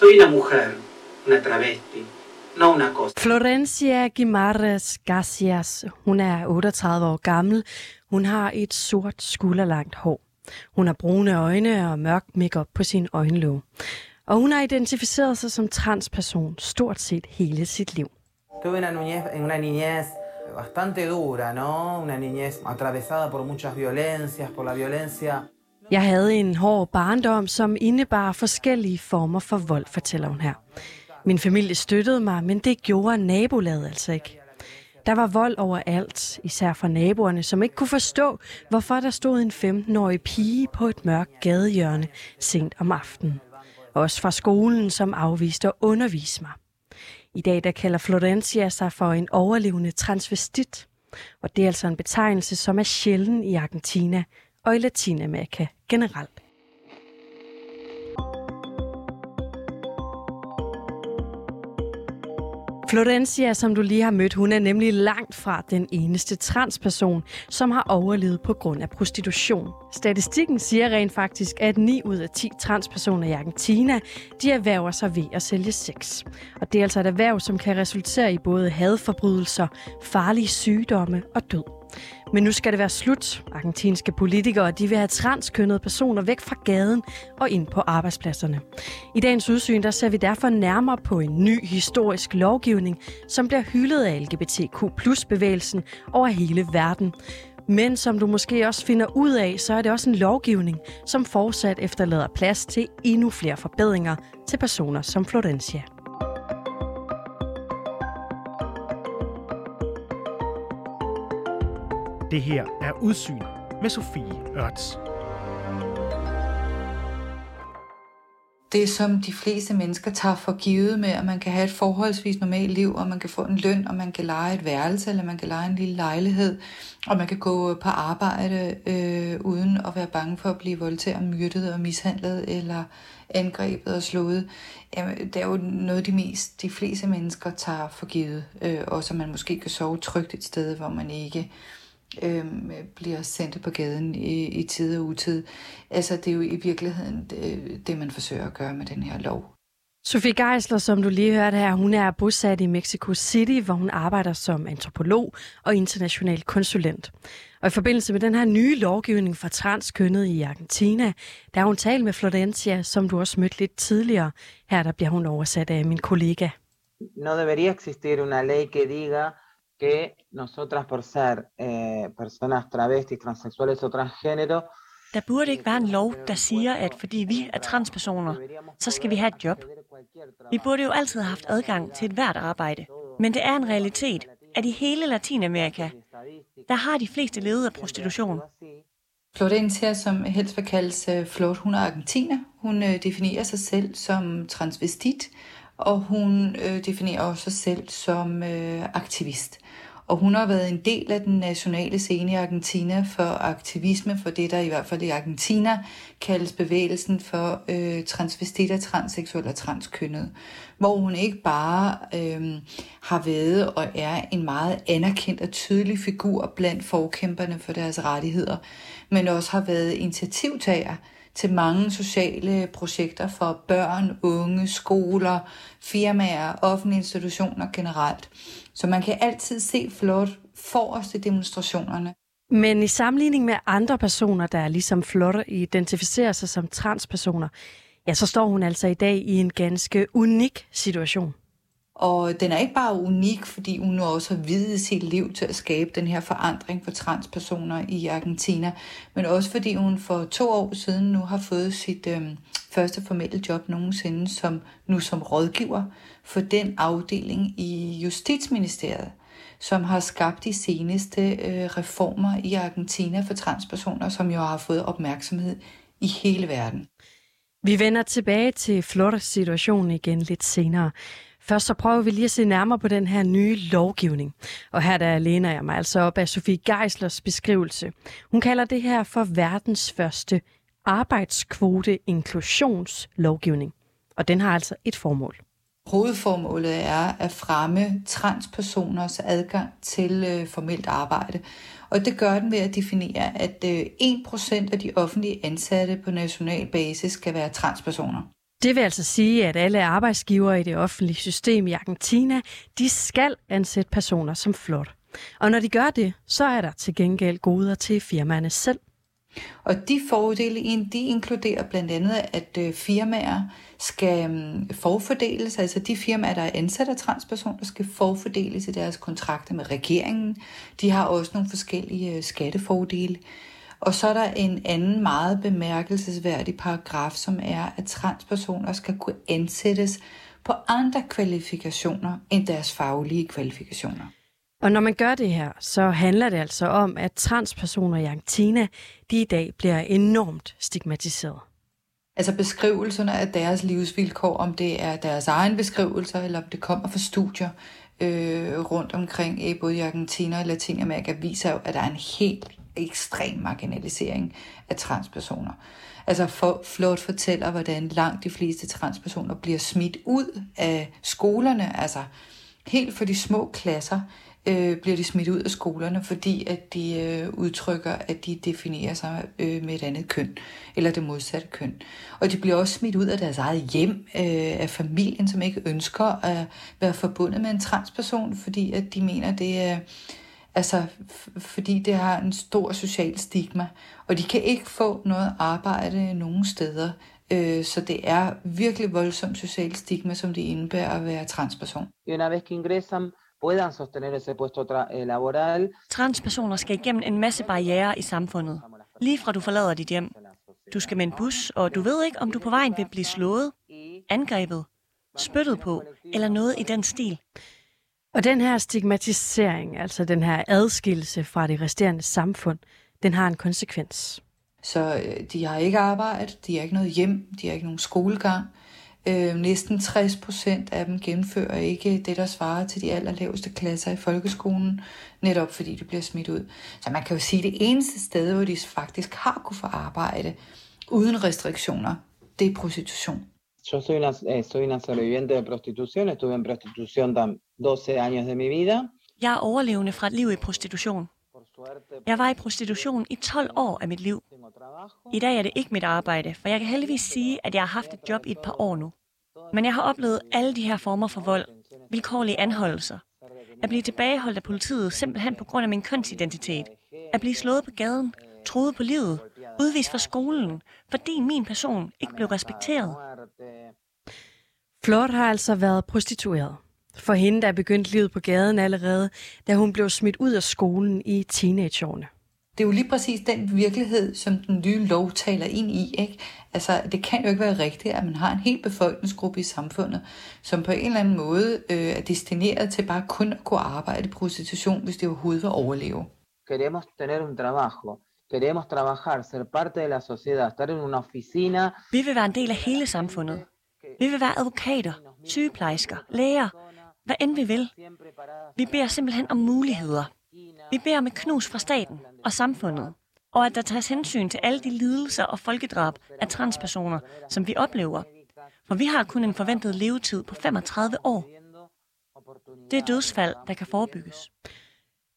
Soy una mujer, una travesti, no una cosa. Florencia Guimarães Garcias, hun er 38 år gammel. Hun har et sort skulderlangt hår. Hun har brune øjne og mørk makeup på sin øjenlåg. Og hun har identificeret sig som transperson stort set hele sit liv. Tuve una niñez, una niñez bastante dura, ¿no? Una niñez atravesada por muchas violencias, por la violencia. Jeg havde en hård barndom, som indebar forskellige former for vold, fortæller hun her. Min familie støttede mig, men det gjorde nabolaget altså ikke. Der var vold overalt, især fra naboerne, som ikke kunne forstå, hvorfor der stod en 15-årig pige på et mørkt gadehjørne sent om aftenen. Også fra skolen, som afviste at undervise mig. I dag der kalder Florencia sig for en overlevende transvestit, og det er altså en betegnelse, som er sjælden i Argentina og i Latinamerika generelt. Florencia, som du lige har mødt, hun er nemlig langt fra den eneste transperson, som har overlevet på grund af prostitution. Statistikken siger rent faktisk, at 9 ud af 10 transpersoner i Argentina, de erhverver sig ved at sælge sex. Og det er altså et erhverv, som kan resultere i både hadforbrydelser, farlige sygdomme og død. Men nu skal det være slut. Argentinske politikere de vil have transkønnede personer væk fra gaden og ind på arbejdspladserne. I dagens udsyn der ser vi derfor nærmere på en ny historisk lovgivning, som bliver hyldet af LGBTQ bevægelsen over hele verden. Men som du måske også finder ud af, så er det også en lovgivning, som fortsat efterlader plads til endnu flere forbedringer til personer som Florencia. Det her er Udsyn med Sofie Ørts. det, som de fleste mennesker tager for givet med, at man kan have et forholdsvis normalt liv, og man kan få en løn, og man kan lege et værelse, eller man kan lege en lille lejlighed, og man kan gå på arbejde øh, uden at være bange for at blive voldtaget, myrdet og mishandlet, eller angrebet og slået. Jamen, det er jo noget, de, mest, de fleste mennesker tager for givet, øh, og så man måske kan sove trygt et sted, hvor man ikke øh, bliver sendt på gaden i, i tid og utid. Altså, det er jo i virkeligheden det, det, man forsøger at gøre med den her lov. Sofie Geisler, som du lige hørte her, hun er bosat i Mexico City, hvor hun arbejder som antropolog og international konsulent. Og i forbindelse med den her nye lovgivning for transkønnet i Argentina, der har hun talt med Florencia, som du også mødte lidt tidligere. Her der bliver hun oversat af min kollega. No debería existir una ley que diga que nosotras por ser eh, personas travestis, transexuales o transgénero, Der burde ikke være en lov, der siger, at fordi vi er transpersoner, så skal vi have et job. Vi burde jo altid have haft adgang til et hvert arbejde. Men det er en realitet, at i hele Latinamerika, der har de fleste levet af prostitution. Florencia, som helst vil kaldes uh, Flot, hun er argentina. Hun uh, definerer sig selv som transvestit, og hun øh, definerer også sig selv som øh, aktivist. Og hun har været en del af den nationale scene i Argentina for aktivisme for det, der i hvert fald i Argentina kaldes bevægelsen for øh, transvestitter, transseksuelle og transkønnet, hvor hun ikke bare øh, har været og er en meget anerkendt og tydelig figur blandt forkæmperne for deres rettigheder, men også har været initiativtager til mange sociale projekter for børn, unge, skoler, firmaer, offentlige institutioner generelt. Så man kan altid se Flot forrest i demonstrationerne. Men i sammenligning med andre personer, der ligesom Flot identificerer sig som transpersoner, ja, så står hun altså i dag i en ganske unik situation. Og den er ikke bare unik, fordi hun nu også har videt sit liv til at skabe den her forandring for transpersoner i Argentina, men også fordi hun for to år siden nu har fået sit øh, første formelle job nogensinde som nu som rådgiver for den afdeling i Justitsministeriet, som har skabt de seneste øh, reformer i Argentina for transpersoner, som jo har fået opmærksomhed i hele verden. Vi vender tilbage til Flores situation igen lidt senere. Først så prøver vi lige at se nærmere på den her nye lovgivning. Og her der læner jeg mig altså op af Sofie Geislers beskrivelse. Hun kalder det her for verdens første arbejdskvote inklusionslovgivning. Og den har altså et formål. Hovedformålet er at fremme transpersoners adgang til øh, formelt arbejde. Og det gør den ved at definere, at øh, 1% af de offentlige ansatte på national basis skal være transpersoner. Det vil altså sige, at alle arbejdsgivere i det offentlige system i Argentina, de skal ansætte personer som flot. Og når de gør det, så er der til gengæld goder til firmaerne selv. Og de fordele, de inkluderer blandt andet, at øh, firmaer skal mm, forfordeles, altså de firmaer, der er ansat af transpersoner, skal forfordeles i deres kontrakter med regeringen. De har også nogle forskellige øh, skattefordele. Og så er der en anden meget bemærkelsesværdig paragraf, som er, at transpersoner skal kunne ansættes på andre kvalifikationer end deres faglige kvalifikationer. Og når man gør det her, så handler det altså om, at transpersoner i Argentina, de i dag bliver enormt stigmatiseret. Altså beskrivelserne af deres livsvilkår, om det er deres egen beskrivelser, eller om det kommer fra studier øh, rundt omkring, i både i Argentina og Latinamerika, viser jo, at der er en helt ekstrem marginalisering af transpersoner. Altså for, Flot fortæller, hvordan langt de fleste transpersoner bliver smidt ud af skolerne, altså helt for de små klasser, øh, bliver de smidt ud af skolerne, fordi at de øh, udtrykker, at de definerer sig øh, med et andet køn, eller det modsatte køn. Og de bliver også smidt ud af deres eget hjem, øh, af familien, som ikke ønsker at være forbundet med en transperson, fordi at de mener, det er... Altså, fordi det har en stor social stigma, og de kan ikke få noget arbejde nogen steder. Øh, så det er virkelig voldsomt social stigma, som det indebærer at være transperson. Y una vez que ingresan, puedan sostener ese puesto eh, laboral. Transpersoner skal igennem en masse barriere i samfundet, lige fra du forlader dit hjem. Du skal med en bus, og du ved ikke, om du på vejen vil blive slået, angrebet, spyttet på, eller noget i den stil. Og den her stigmatisering, altså den her adskillelse fra det resterende samfund, den har en konsekvens. Så øh, de har ikke arbejde, de har ikke noget hjem, de har ikke nogen skolegang. Øh, næsten 60 procent af dem gennemfører ikke det, der svarer til de allerlaveste klasser i folkeskolen, netop fordi de bliver smidt ud. Så man kan jo sige, at det eneste sted, hvor de faktisk har kunne få arbejde uden restriktioner, det er prostitution. Yo soy una, eh, soy una sobreviviente de prostitución, estuve en prostitución 12 años de mi vida. Jeg er overlevende fra et liv i prostitution. Jeg var i prostitution i 12 år af mit liv. I dag er det ikke mit arbejde, for jeg kan heldigvis sige, at jeg har haft et job i et par år nu. Men jeg har oplevet alle de her former for vold, vilkårlige anholdelser, at blive tilbageholdt af politiet simpelthen på grund af min kønsidentitet, at blive slået på gaden, troet på livet, udvist fra skolen, fordi min person ikke blev respekteret. Flot har altså været prostitueret. For hende, der begyndte livet på gaden allerede, da hun blev smidt ud af skolen i teenageårene. Det er jo lige præcis den virkelighed, som den nye lov taler ind i. Ikke? Altså, det kan jo ikke være rigtigt, at man har en hel befolkningsgruppe i samfundet, som på en eller anden måde øh, er destineret til bare kun at kunne arbejde i prostitution, hvis det overhovedet vil overleve. Queremos tener un trabajo. Queremos trabajar, ser parte de la sociedad, estar en una oficina. Vi vil være en del af hele samfundet. Vi vil være advokater, sygeplejersker, læger, hvad end vi vil. Vi beder simpelthen om muligheder. Vi beder om et knus fra staten og samfundet, og at der tages hensyn til alle de lidelser og folkedrab af transpersoner, som vi oplever. For vi har kun en forventet levetid på 35 år. Det er dødsfald, der kan forebygges.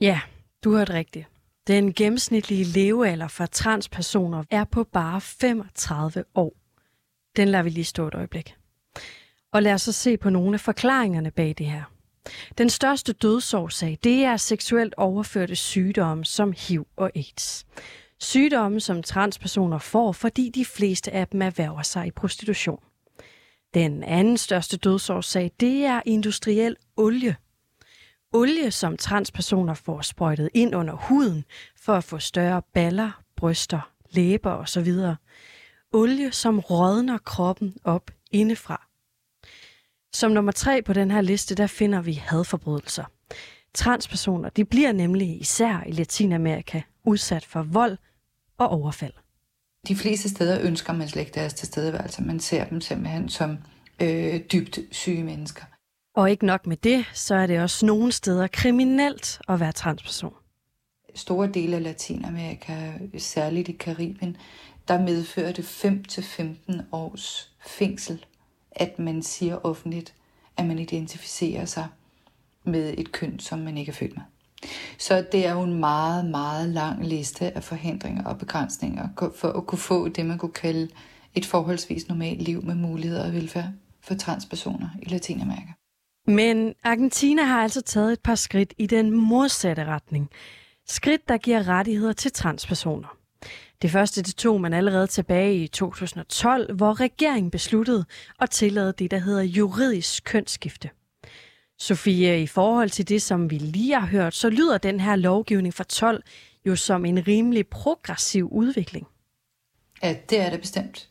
Ja, du hørte rigtigt. Den gennemsnitlige levealder for transpersoner er på bare 35 år. Den lader vi lige stå et øjeblik. Og lad os så se på nogle af forklaringerne bag det her. Den største dødsårsag, det er seksuelt overførte sygdomme som HIV og AIDS. Sygdomme, som transpersoner får, fordi de fleste af dem erhverver sig i prostitution. Den anden største dødsårsag, det er industriel olie. Olie, som transpersoner får sprøjtet ind under huden for at få større baller, bryster, læber osv. Olie, som rådner kroppen op indefra. Som nummer tre på den her liste, der finder vi hadforbrydelser. Transpersoner, de bliver nemlig især i Latinamerika udsat for vold og overfald. De fleste steder ønsker man slet ikke deres tilstedeværelse. Man ser dem simpelthen som øh, dybt syge mennesker. Og ikke nok med det, så er det også nogle steder kriminelt at være transperson. Store dele af Latinamerika, særligt i Karibien, der medfører det 5-15 års fængsel at man siger offentligt, at man identificerer sig med et køn, som man ikke er født med. Så det er jo en meget, meget lang liste af forhindringer og begrænsninger for at kunne få det, man kunne kalde et forholdsvis normalt liv med muligheder og velfærd for transpersoner i Latinamerika. Men Argentina har altså taget et par skridt i den modsatte retning. Skridt, der giver rettigheder til transpersoner. Det første det tog man allerede tilbage i 2012, hvor regeringen besluttede at tillade det, der hedder juridisk kønsskifte. Sofie, i forhold til det, som vi lige har hørt, så lyder den her lovgivning fra 12 jo som en rimelig progressiv udvikling. Ja, det er det bestemt.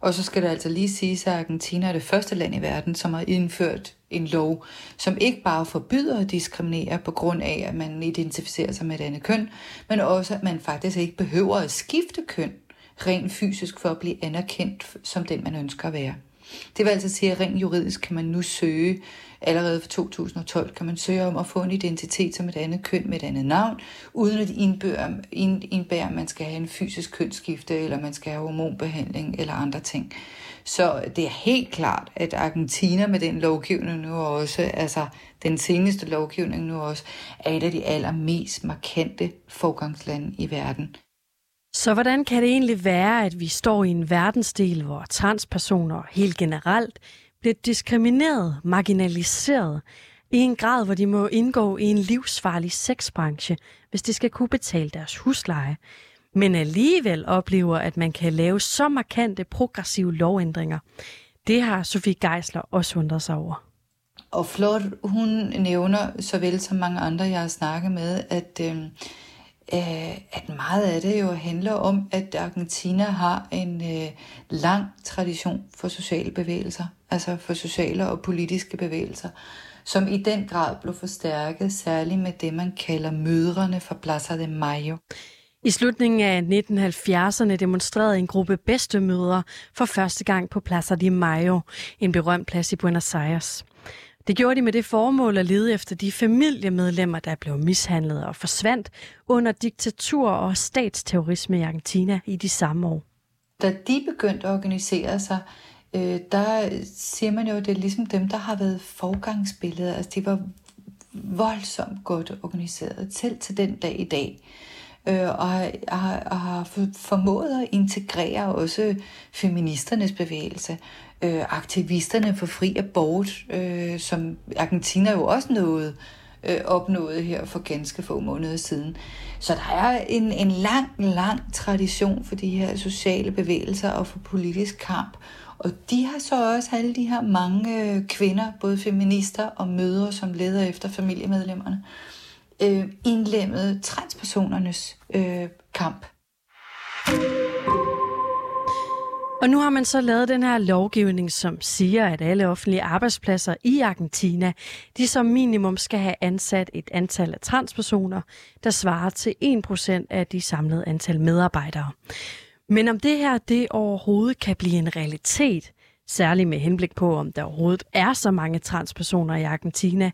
Og så skal der altså lige siges, at Argentina er det første land i verden, som har indført en lov, som ikke bare forbyder at diskriminere på grund af, at man identificerer sig med et andet køn, men også, at man faktisk ikke behøver at skifte køn rent fysisk for at blive anerkendt som den, man ønsker at være. Det vil altså sige, at rent juridisk kan man nu søge, allerede fra 2012 kan man søge om at få en identitet som et andet køn med et andet navn, uden at indbære, indbære at man skal have en fysisk kønsskifte, eller man skal have hormonbehandling eller andre ting. Så det er helt klart, at Argentina med den lovgivning nu også, altså den seneste lovgivning nu også, er et af de allermest markante forgangslande i verden. Så hvordan kan det egentlig være, at vi står i en verdensdel, hvor transpersoner helt generelt bliver diskrimineret, marginaliseret, i en grad, hvor de må indgå i en livsfarlig sexbranche, hvis de skal kunne betale deres husleje, men alligevel oplever, at man kan lave så markante progressive lovændringer. Det har Sofie Geisler også undret sig over. Og Flot, hun nævner, såvel som mange andre, jeg har snakket med, at, øh, Øh, at meget af det jo handler om, at Argentina har en øh, lang tradition for sociale bevægelser, altså for sociale og politiske bevægelser, som i den grad blev forstærket, særligt med det, man kalder mødrene fra Plaza de Mayo. I slutningen af 1970'erne demonstrerede en gruppe bedstemødre for første gang på Plaza de Mayo, en berømt plads i Buenos Aires. Det gjorde de med det formål at lede efter de familiemedlemmer, der blev mishandlet og forsvandt under diktatur og statsterrorisme i Argentina i de samme år. Da de begyndte at organisere sig, øh, der siger man jo, at det er ligesom dem, der har været forgangsbilleder. Altså, de var voldsomt godt organiseret, selv til den dag i dag øh, og har, har, har formået at integrere også feministernes bevægelse, øh, aktivisterne for fri abort, øh, som Argentina jo også nåede øh, opnået her for ganske få måneder siden. Så der er en, en lang, lang tradition for de her sociale bevægelser og for politisk kamp. Og de har så også alle de her mange øh, kvinder, både feminister og mødre, som leder efter familiemedlemmerne øh, indlemmet transpersonernes øh, kamp. Og nu har man så lavet den her lovgivning, som siger, at alle offentlige arbejdspladser i Argentina, de som minimum skal have ansat et antal af transpersoner, der svarer til 1% af de samlede antal medarbejdere. Men om det her det overhovedet kan blive en realitet, særligt med henblik på, om der overhovedet er så mange transpersoner i Argentina,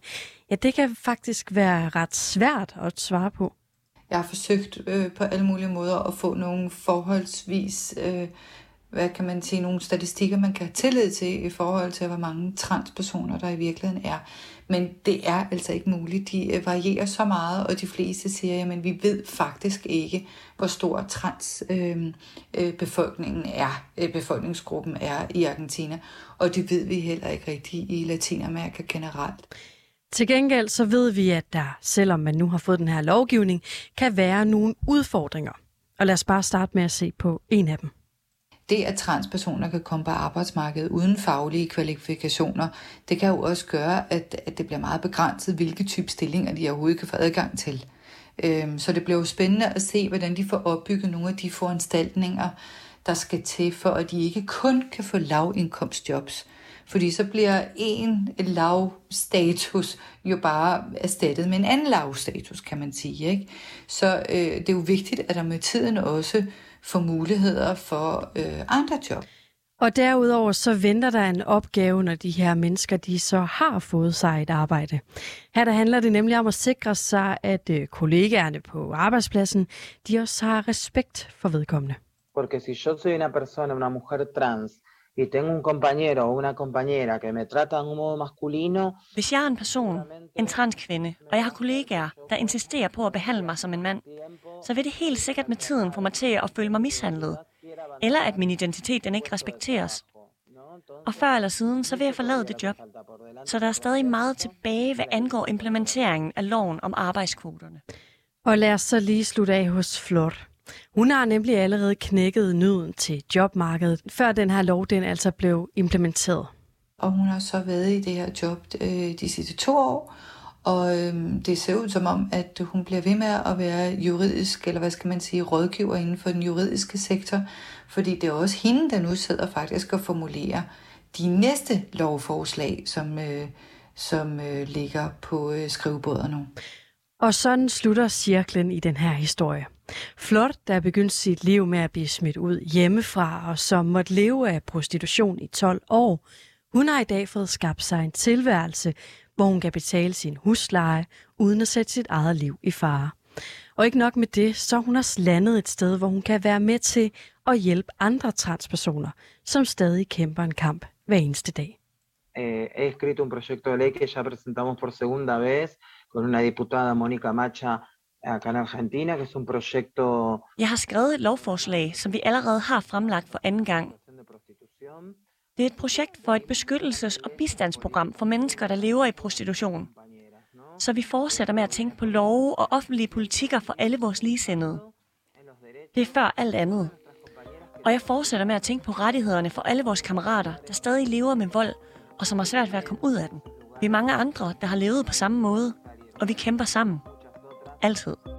ja, det kan faktisk være ret svært at svare på. Jeg har forsøgt øh, på alle mulige måder at få nogle forholdsvis, øh, hvad kan man sige, nogle statistikker, man kan have tillid til i forhold til, hvor mange transpersoner der i virkeligheden er. Men det er altså ikke muligt. De øh, varierer så meget, og de fleste siger, at vi ved faktisk ikke, hvor stor transbefolkningen øh, øh, befolkningen er, øh, befolkningsgruppen er i Argentina. Og det ved vi heller ikke rigtigt i Latinamerika generelt. Til gengæld så ved vi, at der, selvom man nu har fået den her lovgivning, kan være nogle udfordringer. Og lad os bare starte med at se på en af dem. Det, at transpersoner kan komme på arbejdsmarkedet uden faglige kvalifikationer, det kan jo også gøre, at, at det bliver meget begrænset, hvilke type stillinger de overhovedet kan få adgang til. Øhm, så det bliver jo spændende at se, hvordan de får opbygget nogle af de foranstaltninger, der skal til, for at de ikke kun kan få lavindkomstjobs, fordi så bliver en lav status jo bare erstattet med en anden lav status, kan man sige. Ikke? Så øh, det er jo vigtigt, at der med tiden også får muligheder for øh, andre job. Og derudover så venter der en opgave, når de her mennesker de så har fået sig et arbejde. Her der handler det nemlig om at sikre sig, at øh, kollegaerne på arbejdspladsen, de også har respekt for vedkommende. Porque si yo soy una persona, una mujer trans, y tengo un compañero o una compañera que me trata de un modo masculino... Hvis jeg er en person, en transkvinde, og jeg har kollegaer, der insisterer på at behandle mig som en mand, så vil det helt sikkert med tiden få mig til at føle mig mishandlet. eller at min identitet den ikke respekteres. Og før eller siden, så vil jeg forlade det job. Så der er stadig meget tilbage, hvad angår implementeringen af loven om arbejdskvoterne. Og lad os så lige slutte af hos Flor. Hun har nemlig allerede knækket nyden til jobmarkedet, før den her lov den altså blev implementeret. Og hun har så været i det her job øh, de sidste to år, og øh, det ser ud som om, at hun bliver ved med at være juridisk, eller hvad skal man sige, rådgiver inden for den juridiske sektor, fordi det er også hende, der nu sidder faktisk og formulerer de næste lovforslag, som, øh, som øh, ligger på øh, skrivebordet nu. Og sådan slutter cirklen i den her historie. Flot, der begyndte sit liv med at blive smidt ud hjemmefra, og som måtte leve af prostitution i 12 år, hun har i dag fået skabt sig en tilværelse, hvor hun kan betale sin husleje, uden at sætte sit eget liv i fare. Og ikke nok med det, så hun har landet et sted, hvor hun kan være med til at hjælpe andre transpersoner, som stadig kæmper en kamp hver eneste dag. Eh, he escrito un proyecto de ley que ya presentamos por segunda vez con una diputada, Mónica Macha, acá Argentina, que es un proyecto... Jeg har skrevet et lovforslag, som vi allerede har fremlagt for anden gang. Det er et projekt for et beskyttelses- og bistandsprogram for mennesker, der lever i prostitution. Så vi fortsætter med at tænke på love og offentlige politikker for alle vores ligesindede. Det er før alt andet. Og jeg fortsætter med at tænke på rettighederne for alle vores kammerater, der stadig lever med vold, og som har svært ved at komme ud af den. Vi er mange andre, der har levet på samme måde, og vi kæmper sammen. Altid.